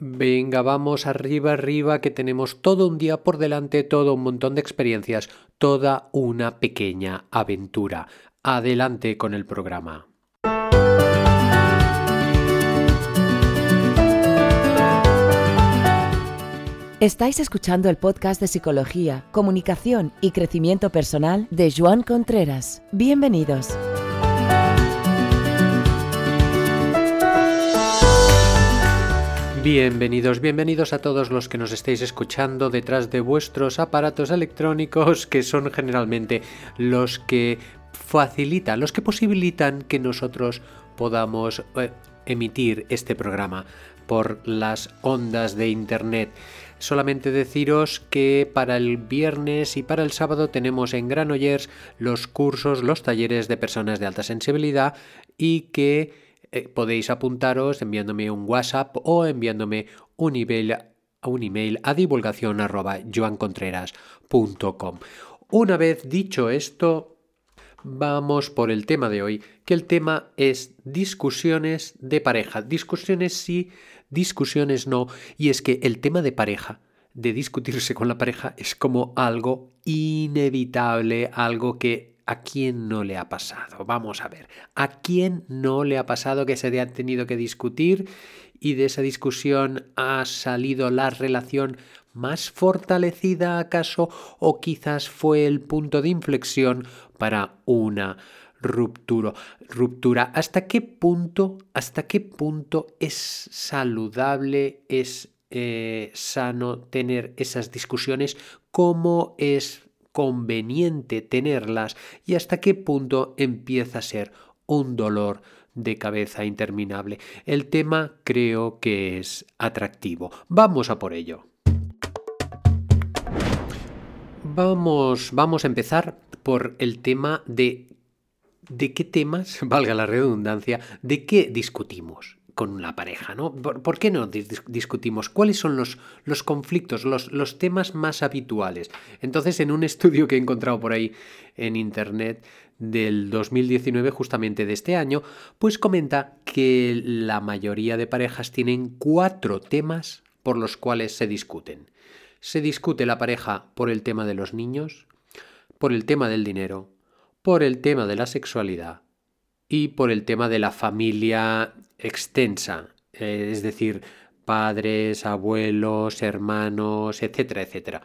Venga, vamos arriba, arriba, que tenemos todo un día por delante, todo un montón de experiencias, toda una pequeña aventura. Adelante con el programa. Estáis escuchando el podcast de Psicología, Comunicación y Crecimiento Personal de Joan Contreras. Bienvenidos. Bienvenidos, bienvenidos a todos los que nos estéis escuchando detrás de vuestros aparatos electrónicos, que son generalmente los que facilitan, los que posibilitan que nosotros podamos eh, emitir este programa por las ondas de Internet. Solamente deciros que para el viernes y para el sábado tenemos en Granollers los cursos, los talleres de personas de alta sensibilidad y que eh, podéis apuntaros enviándome un WhatsApp o enviándome un email un email a divulgación. Una vez dicho esto, vamos por el tema de hoy, que el tema es discusiones de pareja. Discusiones sí, discusiones no. Y es que el tema de pareja, de discutirse con la pareja, es como algo inevitable, algo que ¿A quién no le ha pasado? Vamos a ver, ¿a quién no le ha pasado que se haya tenido que discutir y de esa discusión ha salido la relación más fortalecida acaso o quizás fue el punto de inflexión para una ruptura. Ruptura. ¿Hasta qué punto, hasta qué punto es saludable, es eh, sano tener esas discusiones? ¿Cómo es conveniente tenerlas y hasta qué punto empieza a ser un dolor de cabeza interminable. El tema creo que es atractivo. Vamos a por ello. Vamos, vamos a empezar por el tema de de qué temas, valga la redundancia, de qué discutimos con la pareja, ¿no? ¿Por, qué no discutimos cuáles son los, los conflictos, los, los, temas más habituales? Entonces, en un estudio que he encontrado por ahí en internet del 2019, justamente de este año, pues comenta que la mayoría de parejas tienen cuatro temas por los cuales se discuten. Se discute la pareja por el tema de los niños, por el tema del dinero, por el tema de la sexualidad y por el tema de la familia extensa, eh, es decir, padres, abuelos, hermanos, etcétera, etcétera.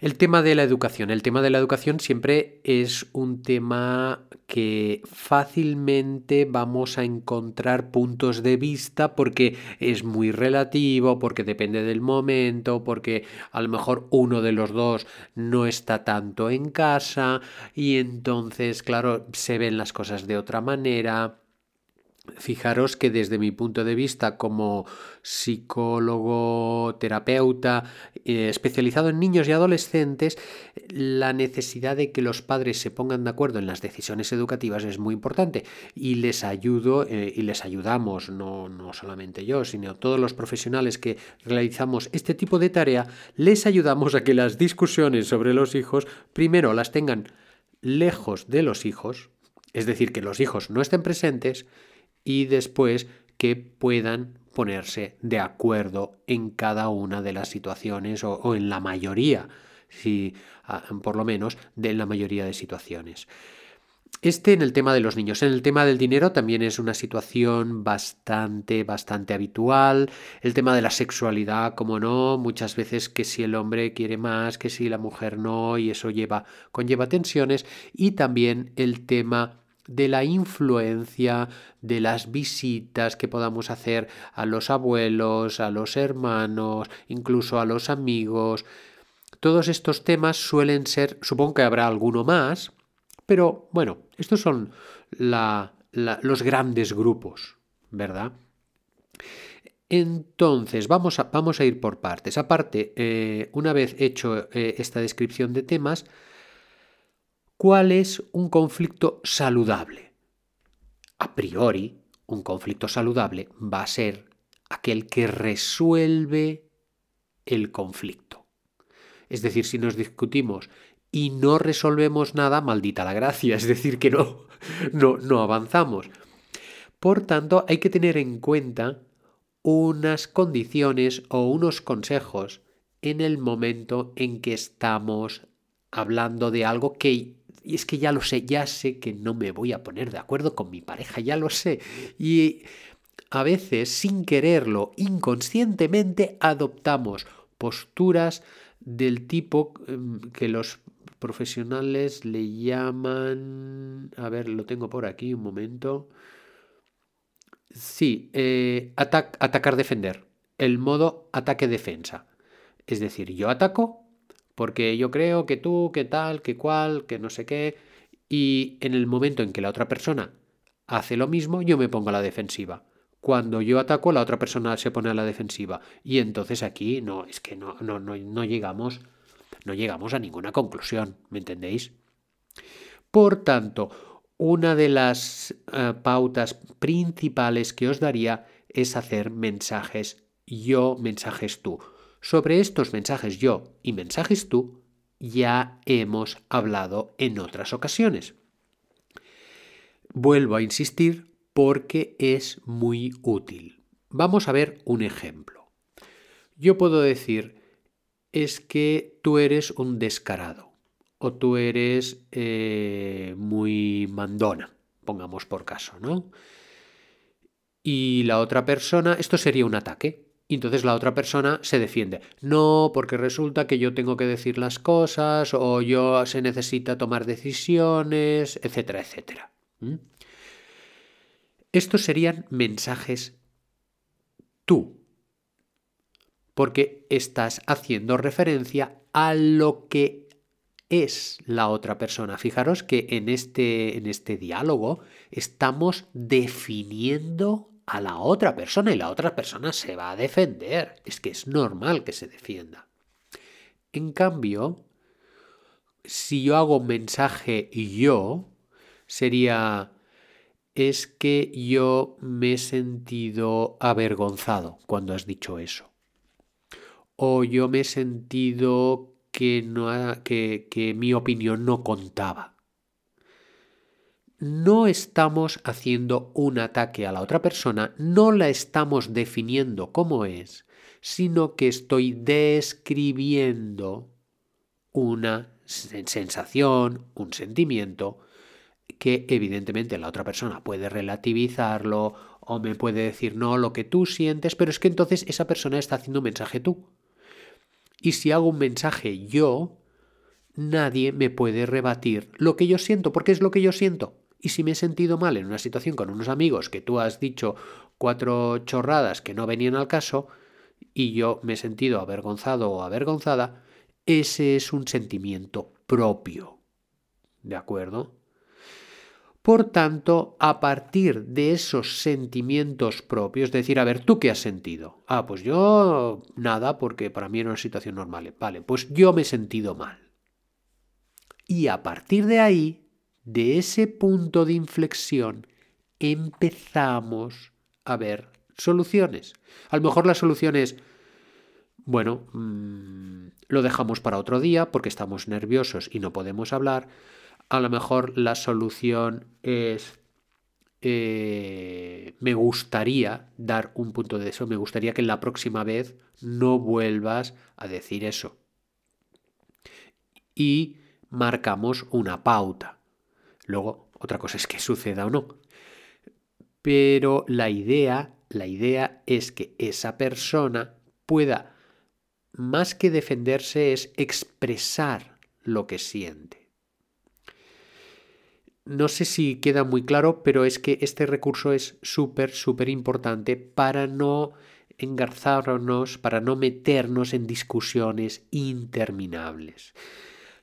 El tema de la educación. El tema de la educación siempre es un tema que fácilmente vamos a encontrar puntos de vista porque es muy relativo, porque depende del momento, porque a lo mejor uno de los dos no está tanto en casa y entonces, claro, se ven las cosas de otra manera. Fijaros que desde mi punto de vista como psicólogo, terapeuta, eh, especializado en niños y adolescentes, la necesidad de que los padres se pongan de acuerdo en las decisiones educativas es muy importante. Y les ayudo eh, y les ayudamos, no, no solamente yo, sino todos los profesionales que realizamos este tipo de tarea, les ayudamos a que las discusiones sobre los hijos primero las tengan lejos de los hijos, es decir, que los hijos no estén presentes, y después que puedan ponerse de acuerdo en cada una de las situaciones o, en la mayoría, si, ah, por lo menos, de la mayoría de situaciones. Este en el tema de los niños. En el tema del dinero también es una situación bastante, bastante habitual. El tema de la sexualidad, como no, muchas veces que si el hombre quiere más, que si la mujer no, y eso lleva, conlleva tensiones. Y también el tema de la influencia de las visitas que podamos hacer a los abuelos, a los hermanos, incluso a los amigos. Todos estos temas suelen ser, supongo que habrá alguno más, pero bueno, estos son los grandes grupos, ¿verdad? Entonces, vamos a, vamos a ir por partes. Aparte, eh, una vez hecho eh, esta descripción de temas, ¿Cuál es un conflicto saludable? A priori, un conflicto saludable va a ser aquel que resuelve el conflicto. Es decir, si nos discutimos y no resolvemos nada, maldita la gracia, es decir, que no, no, no avanzamos. Por tanto, hay que tener en cuenta unas condiciones o unos consejos en el momento en que estamos hablando de algo que y es que ya lo sé, ya sé que no me voy a poner de acuerdo con mi pareja, ya lo sé. Y a veces, sin quererlo, inconscientemente, adoptamos posturas del tipo em, que los profesionales le llaman... A ver, lo tengo por aquí un momento. Sí, eh, atacar, defender. El modo ataque-defensa. Es decir, yo ataco porque yo creo que tú, que tal, que cual, que no sé qué. Y en el momento en que la otra persona hace lo mismo, yo me pongo a la defensiva. Cuando yo ataco, la otra persona se pone a la defensiva. Y entonces aquí no, es que no, no, no, no llegamos, no llegamos a ninguna conclusión, ¿me entendéis? Por tanto, una de las eh, pautas principales que os daría es hacer mensajes yo, mensajes tú. Sobre estos mensajes yo y mensajes tú ya hemos hablado en otras ocasiones. Vuelvo a insistir porque es muy útil. Vamos a ver un ejemplo. Yo puedo decir, es que tú eres un descarado o tú eres eh, muy mandona, pongamos por caso, ¿no? Y la otra persona, esto sería un ataque. Y entonces la otra persona se defiende. No, porque resulta que yo tengo que decir las cosas o yo se necesita tomar decisiones, etcétera, etcétera. Estos serían mensajes tú, porque estás haciendo referencia a lo que es la otra persona. Fijaros que en este, en este diálogo estamos definiendo a la otra persona y la otra persona se va a defender. Es que es normal que se defienda. En cambio, si yo hago mensaje yo, sería es que yo me he sentido avergonzado cuando has dicho eso. O yo me he sentido que, no, que, que mi opinión no contaba. No estamos haciendo un ataque a la otra persona, no la estamos definiendo como es, sino que estoy describiendo una sensación, un sentimiento, que evidentemente la otra persona puede relativizarlo o me puede decir no lo que tú sientes, pero es que entonces esa persona está haciendo un mensaje tú. Y si hago un mensaje yo, nadie me puede rebatir lo que yo siento, porque es lo que yo siento. Y si me he sentido mal en una situación con unos amigos que tú has dicho cuatro chorradas que no venían al caso, y yo me he sentido avergonzado o avergonzada, ese es un sentimiento propio. ¿De acuerdo? Por tanto, a partir de esos sentimientos propios, decir, a ver, ¿tú qué has sentido? Ah, pues yo nada, porque para mí era una situación normal. Vale, pues yo me he sentido mal. Y a partir de ahí, de ese punto de inflexión, empezamos a ver soluciones. A lo mejor la solución es, bueno, mm, lo dejamos para otro día porque estamos nerviosos y no podemos hablar a lo mejor la solución es eh, me gustaría dar un punto de eso, me gustaría que la próxima vez no vuelvas a decir eso. Y marcamos una pauta. Luego, otra cosa es que suceda o no. Pero la idea, la idea es que esa persona pueda, más que defenderse, es expresar lo que siente. No sé si queda muy claro, pero es que este recurso es súper, súper importante para no engarzarnos, para no meternos en discusiones interminables.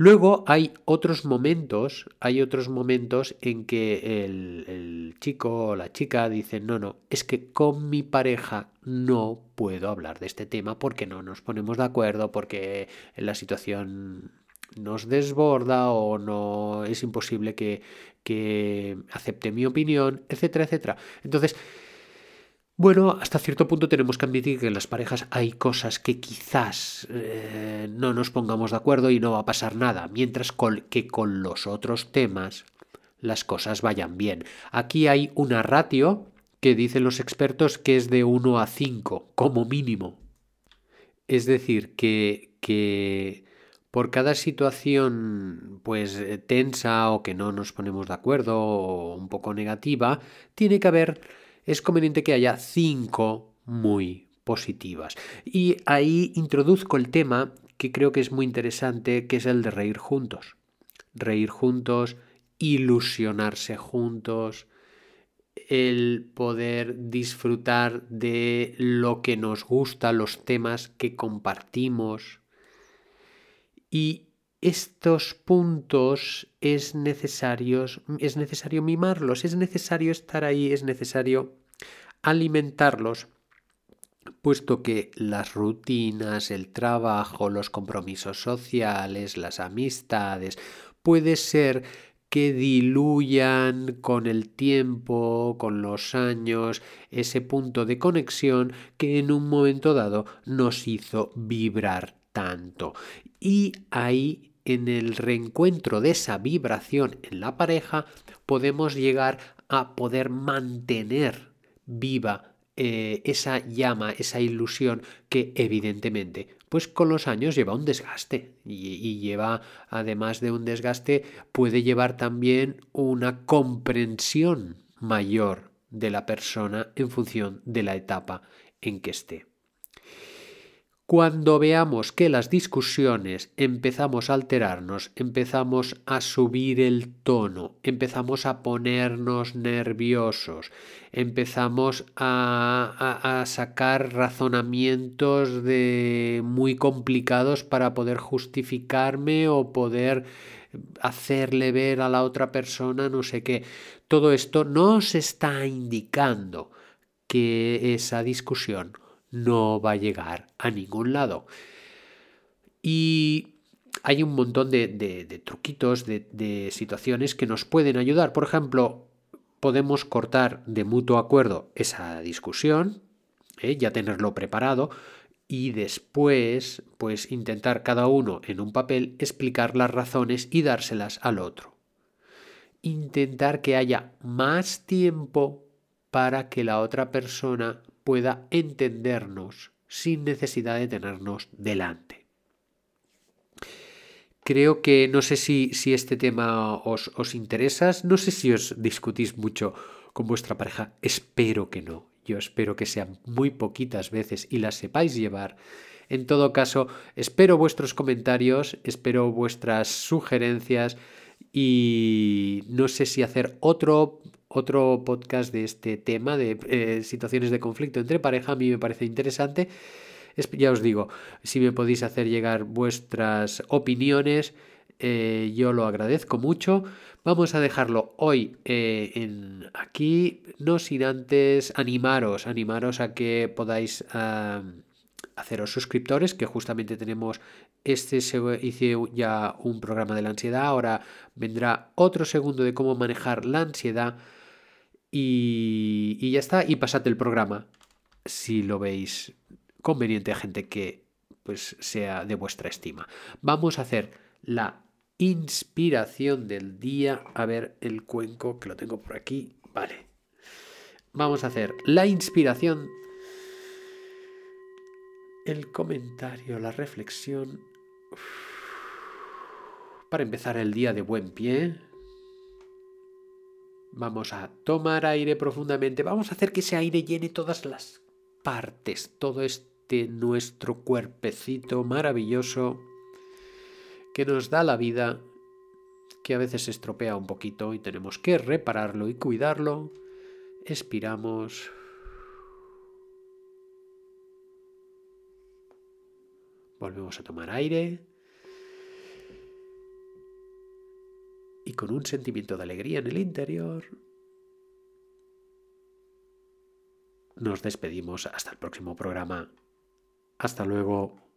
Luego hay otros momentos, hay otros momentos en que el, el, chico o la chica dicen, no, no, es que con mi pareja no puedo hablar de este tema porque no nos ponemos de acuerdo, porque la situación nos desborda o no es imposible que, que acepte mi opinión, etcétera, etcétera. Entonces, bueno, hasta cierto punto tenemos que admitir que en las parejas hay cosas que quizás eh, no nos pongamos de acuerdo y no va a pasar nada, mientras que con los otros temas las cosas vayan bien. Aquí hay una ratio que dicen los expertos que es de 1 a 5, como mínimo. Es decir, que, que por cada situación pues tensa o que no nos ponemos de acuerdo o un poco negativa, tiene que haber, es conveniente que haya 5 muy positivas. Y ahí introduzco el tema que creo que es muy interesante, que es el de reír juntos. Reír juntos, ilusionarse juntos, el poder disfrutar de lo que nos gusta, los temas que compartimos. Y estos puntos es, es necesario mimarlos, es necesario estar ahí, es necesario alimentarlos, puesto que las rutinas, el trabajo, los compromisos sociales, las amistades, puede ser que diluyan con el tiempo, con los años, ese punto de conexión que en un momento dado nos hizo vibrar tanto. Y ahí, en el reencuentro de esa vibración en la pareja, podemos llegar a poder mantener viva eh, esa llama, esa ilusión que evidentemente pues con los años lleva un desgaste y, lleva, además de un desgaste, puede llevar también una comprensión mayor de la persona en función de la etapa en que esté. Cuando veamos que las discusiones empezamos a alterarnos, empezamos a subir el tono, empezamos a ponernos nerviosos, empezamos a, sacar razonamientos de muy complicados para poder justificarme o poder hacerle ver a la otra persona no sé qué. Todo esto nos está indicando que esa discusión no va a llegar a ningún lado. Y hay un montón de, truquitos, de, situaciones que nos pueden ayudar. Por ejemplo, podemos cortar de mutuo acuerdo esa discusión, ¿eh? ya tenerlo preparado, y después, pues intentar cada uno en un papel explicar las razones y dárselas al otro. Intentar que haya más tiempo para que la otra persona pueda entendernos sin necesidad de tenernos delante. Creo que no sé si, si este tema os, os interesa, no sé si os discutís mucho con vuestra pareja, espero que no, yo espero que sean muy poquitas veces y las sepáis llevar. En todo caso, espero vuestros comentarios, espero vuestras sugerencias y no sé si hacer otro otro podcast de este tema, de eh, situaciones de conflicto entre pareja, a mí me parece interesante. ya os digo, si me podéis hacer llegar vuestras opiniones, eh, yo lo agradezco mucho. Vamos a dejarlo hoy eh, en aquí, no sin antes animaros, animaros a que podáis haceros suscriptores, que justamente tenemos este se hice ya un programa de la ansiedad, ahora vendrá otro segundo de cómo manejar la ansiedad y, ya está, y pasad el programa si lo veis conveniente a gente que pues sea de vuestra estima. Vamos a hacer la inspiración del día. A ver el cuenco que lo tengo por aquí. Vale. Vamos a hacer la inspiración, el comentario, la reflexión. Para empezar el día de buen pie. Vamos a tomar aire profundamente. Vamos a hacer que ese aire llene todas las partes, todo este nuestro cuerpecito maravilloso que nos da la vida, que a veces se estropea un poquito y tenemos que repararlo y cuidarlo. Expiramos. Volvemos a tomar aire. Y con un sentimiento de alegría en el interior, nos despedimos hasta el próximo programa. Hasta luego.